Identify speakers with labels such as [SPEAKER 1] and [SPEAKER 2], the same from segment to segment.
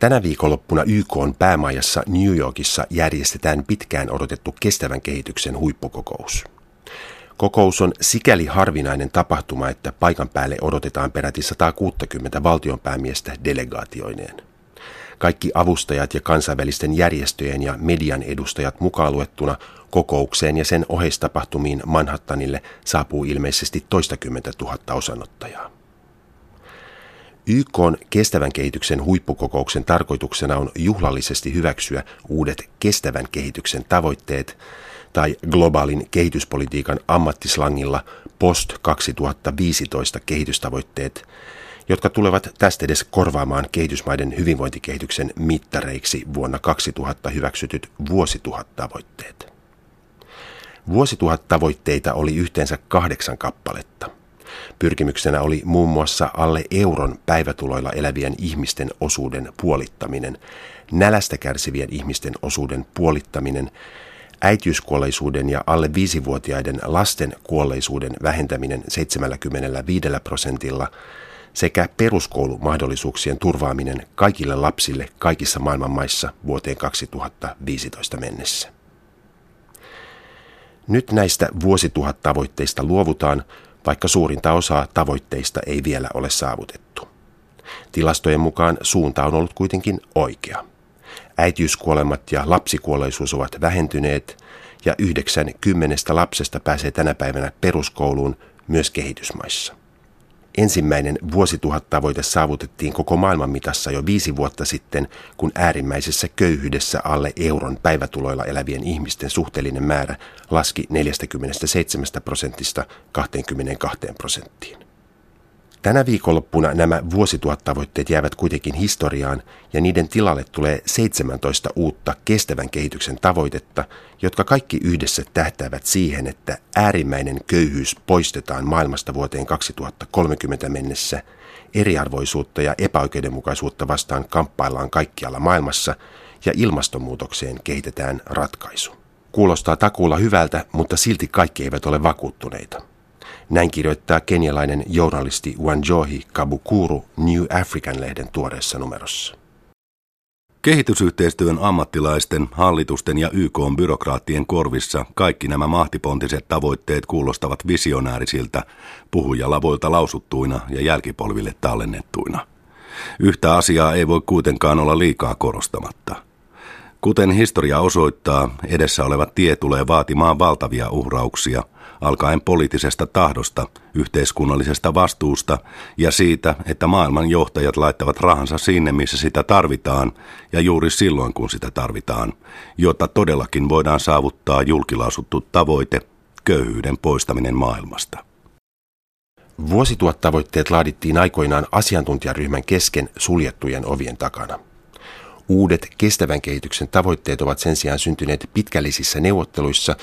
[SPEAKER 1] Tänä viikonloppuna YK on päämajassa New Yorkissa järjestetään pitkään odotettu kestävän kehityksen huippukokous. Kokous on sikäli harvinainen tapahtuma, että paikan päälle odotetaan peräti 160 valtionpäämiestä delegaatioineen. Kaikki avustajat ja kansainvälisten järjestöjen ja median edustajat mukaan luettuna kokoukseen ja sen oheistapahtumiin Manhattanille saapuu ilmeisesti toistakymmentä tuhatta osanottajaa. YK on kestävän kehityksen huippukokouksen tarkoituksena on juhlallisesti hyväksyä uudet kestävän kehityksen tavoitteet tai globaalin kehityspolitiikan ammattislangilla post-2015 kehitystavoitteet, jotka tulevat tästä edes korvaamaan kehitysmaiden hyvinvointikehityksen mittareiksi vuonna 2000 hyväksytyt vuosituhattavoitteet. Vuosituhattavoitteita oli yhteensä kahdeksan kappaletta – Pyrkimyksenä oli muun muassa alle euron päivätuloilla elävien ihmisten osuuden puolittaminen, nälästä kärsivien ihmisten osuuden puolittaminen, äitiyskuolleisuuden ja alle viisivuotiaiden lasten kuolleisuuden vähentäminen 75 prosentilla sekä peruskoulumahdollisuuksien turvaaminen kaikille lapsille kaikissa maailman maissa vuoteen 2015 mennessä. Nyt näistä vuosituhattavoitteista luovutaan, vaikka suurinta osaa tavoitteista ei vielä ole saavutettu. Tilastojen mukaan suunta on ollut kuitenkin oikea. Äitiyskuolemat ja lapsikuolleisuus ovat vähentyneet ja yhdeksän kymmenestä lapsesta pääsee tänä päivänä peruskouluun myös kehitysmaissa. Ensimmäinen vuosituhattavoite saavutettiin koko maailman mitassa jo viisi vuotta sitten, kun äärimmäisessä köyhyydessä alle euron päivätuloilla elävien ihmisten suhteellinen määrä laski 47 prosentista 22 prosenttiin. Tänä viikonloppuna nämä vuosituhattavoitteet jäävät kuitenkin historiaan ja niiden tilalle tulee 17 uutta kestävän kehityksen tavoitetta, jotka kaikki yhdessä tähtäävät siihen, että äärimmäinen köyhyys poistetaan maailmasta vuoteen 2030 mennessä, eriarvoisuutta ja epäoikeudenmukaisuutta vastaan kamppaillaan kaikkialla maailmassa ja ilmastonmuutokseen kehitetään ratkaisu. Kuulostaa takuulla hyvältä, mutta silti kaikki eivät ole vakuuttuneita. Näin kirjoittaa kenialainen journalisti Wanjohi Kabukuru New African-lehden tuoreessa numerossa.
[SPEAKER 2] Kehitysyhteistyön ammattilaisten, hallitusten ja YK byrokraattien korvissa kaikki nämä mahtipontiset tavoitteet kuulostavat visionäärisiltä, puhujalavoilta lausuttuina ja jälkipolville tallennettuina. Yhtä asiaa ei voi kuitenkaan olla liikaa korostamatta – Kuten historia osoittaa, edessä oleva tie tulee vaatimaan valtavia uhrauksia, alkaen poliittisesta tahdosta, yhteiskunnallisesta vastuusta ja siitä, että maailman johtajat laittavat rahansa sinne, missä sitä tarvitaan ja juuri silloin, kun sitä tarvitaan, jotta todellakin voidaan saavuttaa julkilausuttu tavoite, köyhyyden poistaminen maailmasta.
[SPEAKER 1] Vuosituhattavoitteet laadittiin aikoinaan asiantuntijaryhmän kesken suljettujen ovien takana. Uudet kestävän kehityksen tavoitteet ovat sen sijaan syntyneet pitkällisissä neuvotteluissa,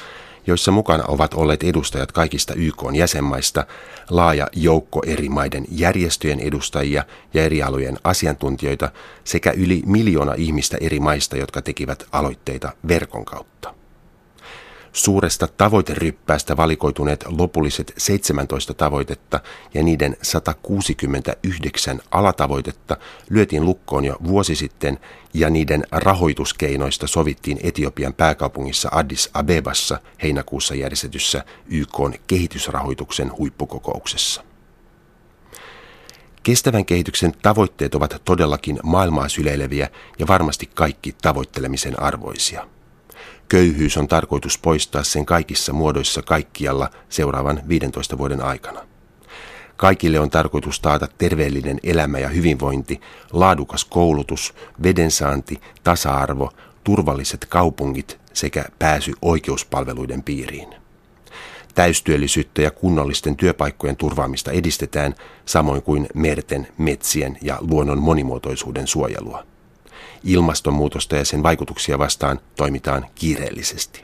[SPEAKER 1] joissa mukana ovat olleet edustajat kaikista YK jäsenmaista, laaja joukko eri maiden järjestöjen edustajia ja eri alojen asiantuntijoita sekä yli miljoona ihmistä eri maista, jotka tekivät aloitteita verkon kautta. Suuresta tavoiteryppäästä valikoituneet lopulliset 17 tavoitetta ja niiden 169 alatavoitetta lyötiin lukkoon jo vuosi sitten ja niiden rahoituskeinoista sovittiin Etiopian pääkaupungissa Addis Abebassa heinäkuussa järjestetyssä YK kehitysrahoituksen huippukokouksessa. Kestävän kehityksen tavoitteet ovat todellakin maailmaa syleileviä ja varmasti kaikki tavoittelemisen arvoisia. Köyhyys on tarkoitus poistaa sen kaikissa muodoissa kaikkialla seuraavan 15 vuoden aikana. Kaikille on tarkoitus taata terveellinen elämä ja hyvinvointi, laadukas koulutus, vedensaanti, tasa-arvo, turvalliset kaupungit sekä pääsy oikeuspalveluiden piiriin. Täystyöllisyyttä ja kunnollisten työpaikkojen turvaamista edistetään, samoin kuin merten, metsien ja luonnon monimuotoisuuden suojelua ilmastonmuutosta ja sen vaikutuksia vastaan toimitaan kiireellisesti.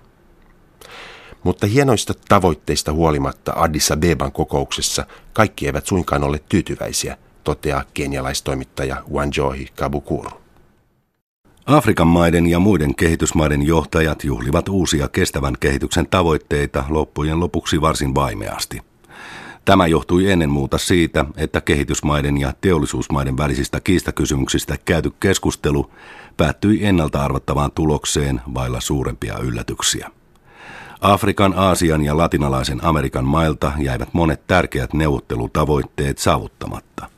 [SPEAKER 1] Mutta hienoista tavoitteista huolimatta Addis Abeban kokouksessa kaikki eivät suinkaan ole tyytyväisiä, toteaa kenialaistoimittaja Wanjohi Kabukuru.
[SPEAKER 2] Afrikan maiden ja muiden kehitysmaiden johtajat juhlivat uusia kestävän kehityksen tavoitteita loppujen lopuksi varsin vaimeasti. Tämä johtui ennen muuta siitä, että kehitysmaiden ja teollisuusmaiden välisistä kiistakysymyksistä käyty keskustelu päättyi ennalta arvattavaan tulokseen vailla suurempia yllätyksiä. Afrikan, Aasian ja latinalaisen Amerikan mailta jäivät monet tärkeät neuvottelutavoitteet saavuttamatta.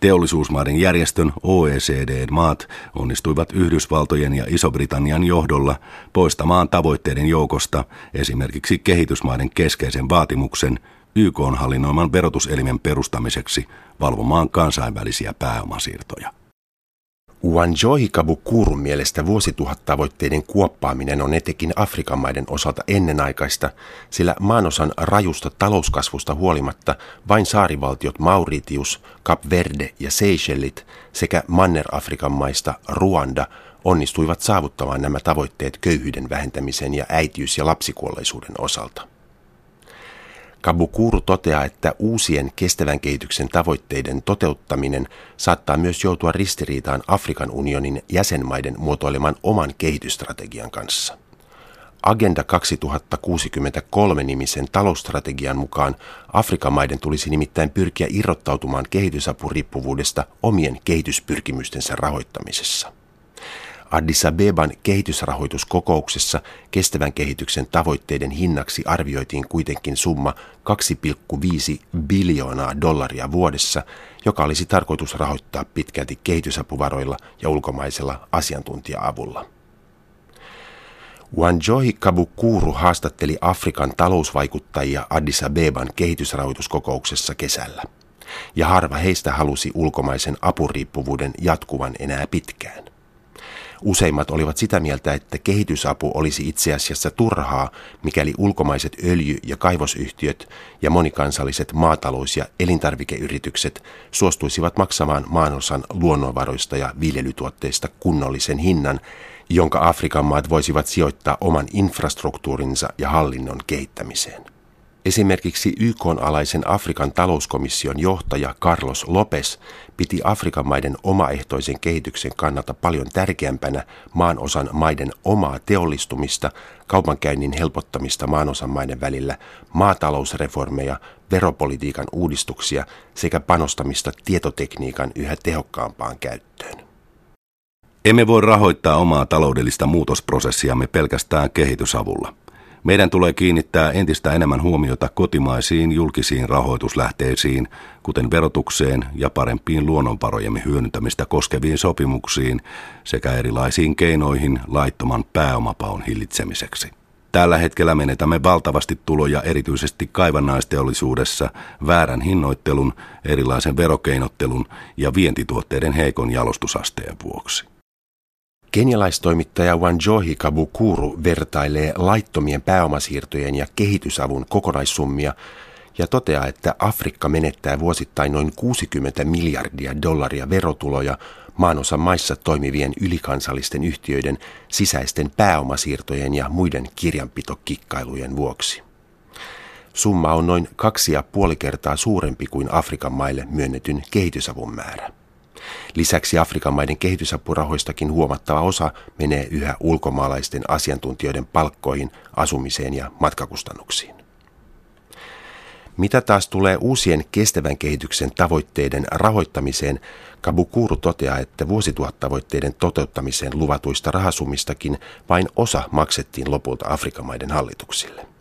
[SPEAKER 2] Teollisuusmaiden järjestön OECD-maat onnistuivat Yhdysvaltojen ja Iso-Britannian johdolla poistamaan tavoitteiden joukosta esimerkiksi kehitysmaiden keskeisen vaatimuksen YK hallinnoiman verotuselimen perustamiseksi valvomaan kansainvälisiä pääomasiirtoja.
[SPEAKER 1] Wanjohi Kabukurun mielestä vuosituhattavoitteiden kuoppaaminen on etenkin Afrikan maiden osalta ennenaikaista, sillä maanosan rajusta talouskasvusta huolimatta vain saarivaltiot Mauritius, Kap Verde ja Seychellit sekä Manner-Afrikan maista Ruanda onnistuivat saavuttamaan nämä tavoitteet köyhyyden vähentämisen ja äitiys- ja lapsikuolleisuuden osalta. Kabukuru toteaa, että uusien kestävän kehityksen tavoitteiden toteuttaminen saattaa myös joutua ristiriitaan Afrikan unionin jäsenmaiden muotoileman oman kehitysstrategian kanssa. Agenda 2063 nimisen talousstrategian mukaan Afrikan maiden tulisi nimittäin pyrkiä irrottautumaan kehitysapuriippuvuudesta omien kehityspyrkimystensä rahoittamisessa. Addis Abeban kehitysrahoituskokouksessa kestävän kehityksen tavoitteiden hinnaksi arvioitiin kuitenkin summa 2,5 biljoonaa dollaria vuodessa, joka olisi tarkoitus rahoittaa pitkälti kehitysapuvaroilla ja ulkomaisella asiantuntija-avulla. Wanjohi Kabukuru haastatteli Afrikan talousvaikuttajia Addis Abeban kehitysrahoituskokouksessa kesällä. Ja harva heistä halusi ulkomaisen apuriippuvuuden jatkuvan enää pitkään. Useimmat olivat sitä mieltä, että kehitysapu olisi itse asiassa turhaa, mikäli ulkomaiset öljy- ja kaivosyhtiöt ja monikansalliset maatalous- ja elintarvikeyritykset suostuisivat maksamaan maanosan luonnonvaroista ja viljelytuotteista kunnollisen hinnan, jonka Afrikan maat voisivat sijoittaa oman infrastruktuurinsa ja hallinnon kehittämiseen. Esimerkiksi YK-alaisen Afrikan talouskomission johtaja Carlos Lopes piti Afrikan maiden omaehtoisen kehityksen kannalta paljon tärkeämpänä maanosan maiden omaa teollistumista, kaupankäynnin helpottamista maanosan maiden välillä, maatalousreformeja, veropolitiikan uudistuksia sekä panostamista tietotekniikan yhä tehokkaampaan käyttöön.
[SPEAKER 2] Emme voi rahoittaa omaa taloudellista muutosprosessiamme pelkästään kehitysavulla – meidän tulee kiinnittää entistä enemmän huomiota kotimaisiin julkisiin rahoituslähteisiin, kuten verotukseen ja parempiin luonnonvarojemme hyödyntämistä koskeviin sopimuksiin sekä erilaisiin keinoihin laittoman pääomapaon hillitsemiseksi. Tällä hetkellä menetämme valtavasti tuloja erityisesti kaivannaisteollisuudessa väärän hinnoittelun, erilaisen verokeinottelun ja vientituotteiden heikon jalostusasteen vuoksi.
[SPEAKER 1] Kenialaistoimittaja Wanjohi Kabukuru vertailee laittomien pääomasiirtojen ja kehitysavun kokonaissummia ja toteaa, että Afrikka menettää vuosittain noin 60 miljardia dollaria verotuloja maanosan maissa toimivien ylikansallisten yhtiöiden sisäisten pääomasiirtojen ja muiden kirjanpitokikkailujen vuoksi. Summa on noin kaksi ja puoli kertaa suurempi kuin Afrikan maille myönnetyn kehitysavun määrä. Lisäksi Afrikan maiden kehitysapurahoistakin huomattava osa menee yhä ulkomaalaisten asiantuntijoiden palkkoihin, asumiseen ja matkakustannuksiin. Mitä taas tulee uusien kestävän kehityksen tavoitteiden rahoittamiseen, Kabukuru toteaa, että vuosituhattavoitteiden toteuttamiseen luvatuista rahasummistakin vain osa maksettiin lopulta Afrikan maiden hallituksille.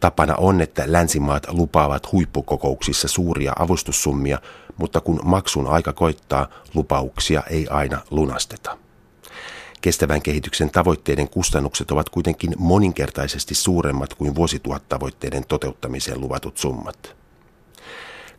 [SPEAKER 1] Tapana on, että länsimaat lupaavat huippukokouksissa suuria avustussummia, mutta kun maksun aika koittaa, lupauksia ei aina lunasteta. Kestävän kehityksen tavoitteiden kustannukset ovat kuitenkin moninkertaisesti suuremmat kuin vuosituhattavoitteiden toteuttamiseen luvatut summat.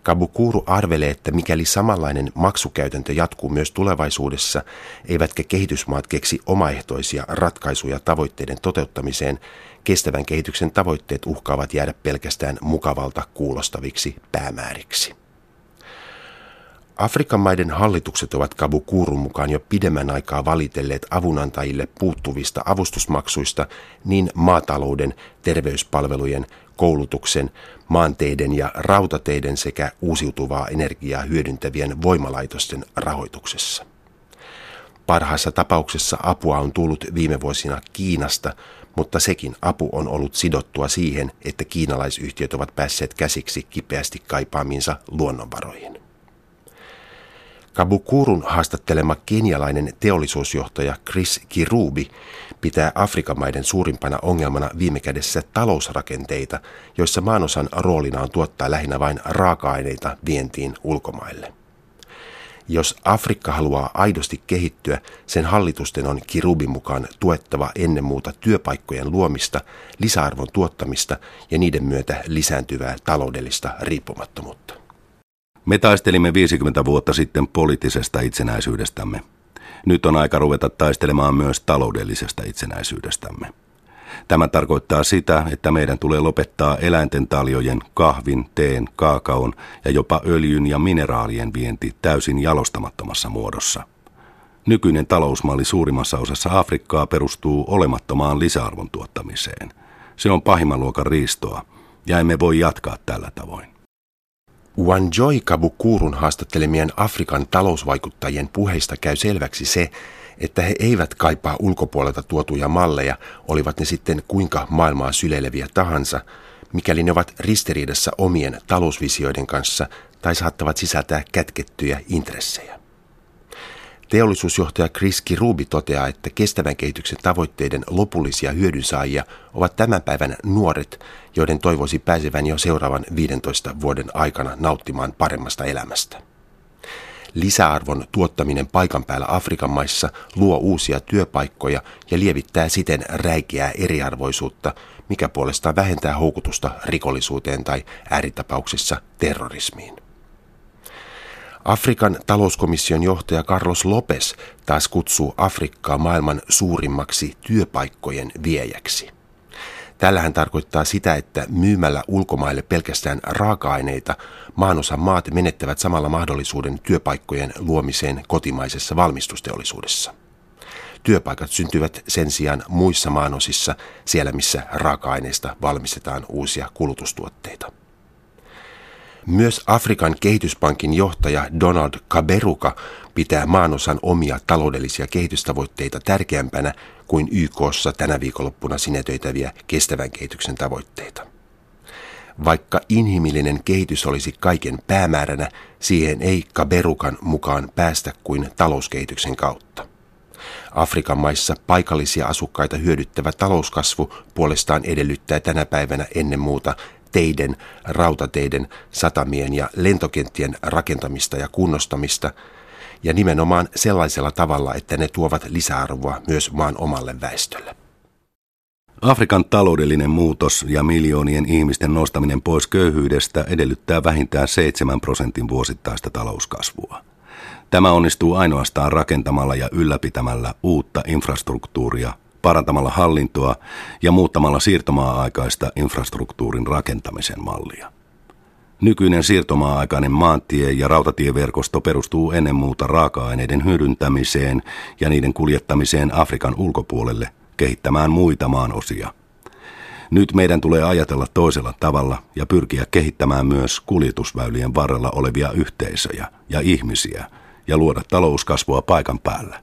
[SPEAKER 1] Kabukuru arvelee, että mikäli samanlainen maksukäytäntö jatkuu myös tulevaisuudessa, eivätkä kehitysmaat keksi omaehtoisia ratkaisuja tavoitteiden toteuttamiseen, kestävän kehityksen tavoitteet uhkaavat jäädä pelkästään mukavalta kuulostaviksi päämääriksi. Afrikan maiden hallitukset ovat Kabukurun mukaan jo pidemmän aikaa valitelleet avunantajille puuttuvista avustusmaksuista niin maatalouden, terveyspalvelujen, koulutuksen, maanteiden ja rautateiden sekä uusiutuvaa energiaa hyödyntävien voimalaitosten rahoituksessa. Parhaassa tapauksessa apua on tullut viime vuosina Kiinasta, mutta sekin apu on ollut sidottua siihen, että kiinalaisyhtiöt ovat päässeet käsiksi kipeästi kaipaamiinsa luonnonvaroihin. Kabukurun haastattelema kenialainen teollisuusjohtaja Chris Kirubi pitää Afrikan maiden suurimpana ongelmana viime kädessä talousrakenteita, joissa maanosan roolina on tuottaa lähinnä vain raaka-aineita vientiin ulkomaille. Jos Afrikka haluaa aidosti kehittyä, sen hallitusten on Kirubin mukaan tuettava ennen muuta työpaikkojen luomista, lisäarvon tuottamista ja niiden myötä lisääntyvää taloudellista riippumattomuutta.
[SPEAKER 2] Me taistelimme 50 vuotta sitten poliittisesta itsenäisyydestämme. Nyt on aika ruveta taistelemaan myös taloudellisesta itsenäisyydestämme. Tämä tarkoittaa sitä, että meidän tulee lopettaa eläinten taljojen, kahvin, teen, kaakaon ja jopa öljyn ja mineraalien vienti täysin jalostamattomassa muodossa. Nykyinen talousmalli suurimmassa osassa Afrikkaa perustuu olemattomaan lisäarvon tuottamiseen. Se on pahimman luokan riistoa, ja emme voi jatkaa tällä tavoin.
[SPEAKER 1] Wanjoy Kabukurun haastattelemien Afrikan talousvaikuttajien puheista käy selväksi se, että he eivät kaipaa ulkopuolelta tuotuja malleja, olivat ne sitten kuinka maailmaa syleileviä tahansa, mikäli ne ovat ristiriidassa omien talousvisioiden kanssa tai saattavat sisältää kätkettyjä intressejä. Teollisuusjohtaja Chris Kirubi toteaa, että kestävän kehityksen tavoitteiden lopullisia hyödynsaajia ovat tämän päivän nuoret, joiden toivoisi pääsevän jo seuraavan 15 vuoden aikana nauttimaan paremmasta elämästä. Lisäarvon tuottaminen paikan päällä Afrikan maissa luo uusia työpaikkoja ja lievittää siten räikeää eriarvoisuutta, mikä puolestaan vähentää houkutusta rikollisuuteen tai ääritapauksessa terrorismiin. Afrikan talouskomission johtaja Carlos Lopes taas kutsuu Afrikkaa maailman suurimmaksi työpaikkojen viejäksi. Tällähän tarkoittaa sitä, että myymällä ulkomaille pelkästään raaka-aineita maanosan maat menettävät samalla mahdollisuuden työpaikkojen luomiseen kotimaisessa valmistusteollisuudessa. Työpaikat syntyvät sen sijaan muissa maanosissa, siellä missä raaka-aineista valmistetaan uusia kulutustuotteita. Myös Afrikan kehityspankin johtaja Donald Kaberuka pitää maanosan omia taloudellisia kehitystavoitteita tärkeämpänä kuin YKssa tänä viikonloppuna sinetöitäviä kestävän kehityksen tavoitteita. Vaikka inhimillinen kehitys olisi kaiken päämääränä, siihen ei Kaberukan mukaan päästä kuin talouskehityksen kautta. Afrikan maissa paikallisia asukkaita hyödyttävä talouskasvu puolestaan edellyttää tänä päivänä ennen muuta teiden, rautateiden, satamien ja lentokenttien rakentamista ja kunnostamista, ja nimenomaan sellaisella tavalla, että ne tuovat lisäarvoa myös maan omalle väestölle.
[SPEAKER 2] Afrikan taloudellinen muutos ja miljoonien ihmisten nostaminen pois köyhyydestä edellyttää vähintään 7 prosentin vuosittaista talouskasvua. Tämä onnistuu ainoastaan rakentamalla ja ylläpitämällä uutta infrastruktuuria parantamalla hallintoa ja muuttamalla siirtomaa-aikaista infrastruktuurin rakentamisen mallia. Nykyinen siirtomaa-aikainen maantie- ja rautatieverkosto perustuu ennen muuta raaka-aineiden hyödyntämiseen ja niiden kuljettamiseen Afrikan ulkopuolelle kehittämään muita maanosia. Nyt meidän tulee ajatella toisella tavalla ja pyrkiä kehittämään myös kuljetusväylien varrella olevia yhteisöjä ja ihmisiä ja luoda talouskasvua paikan päällä.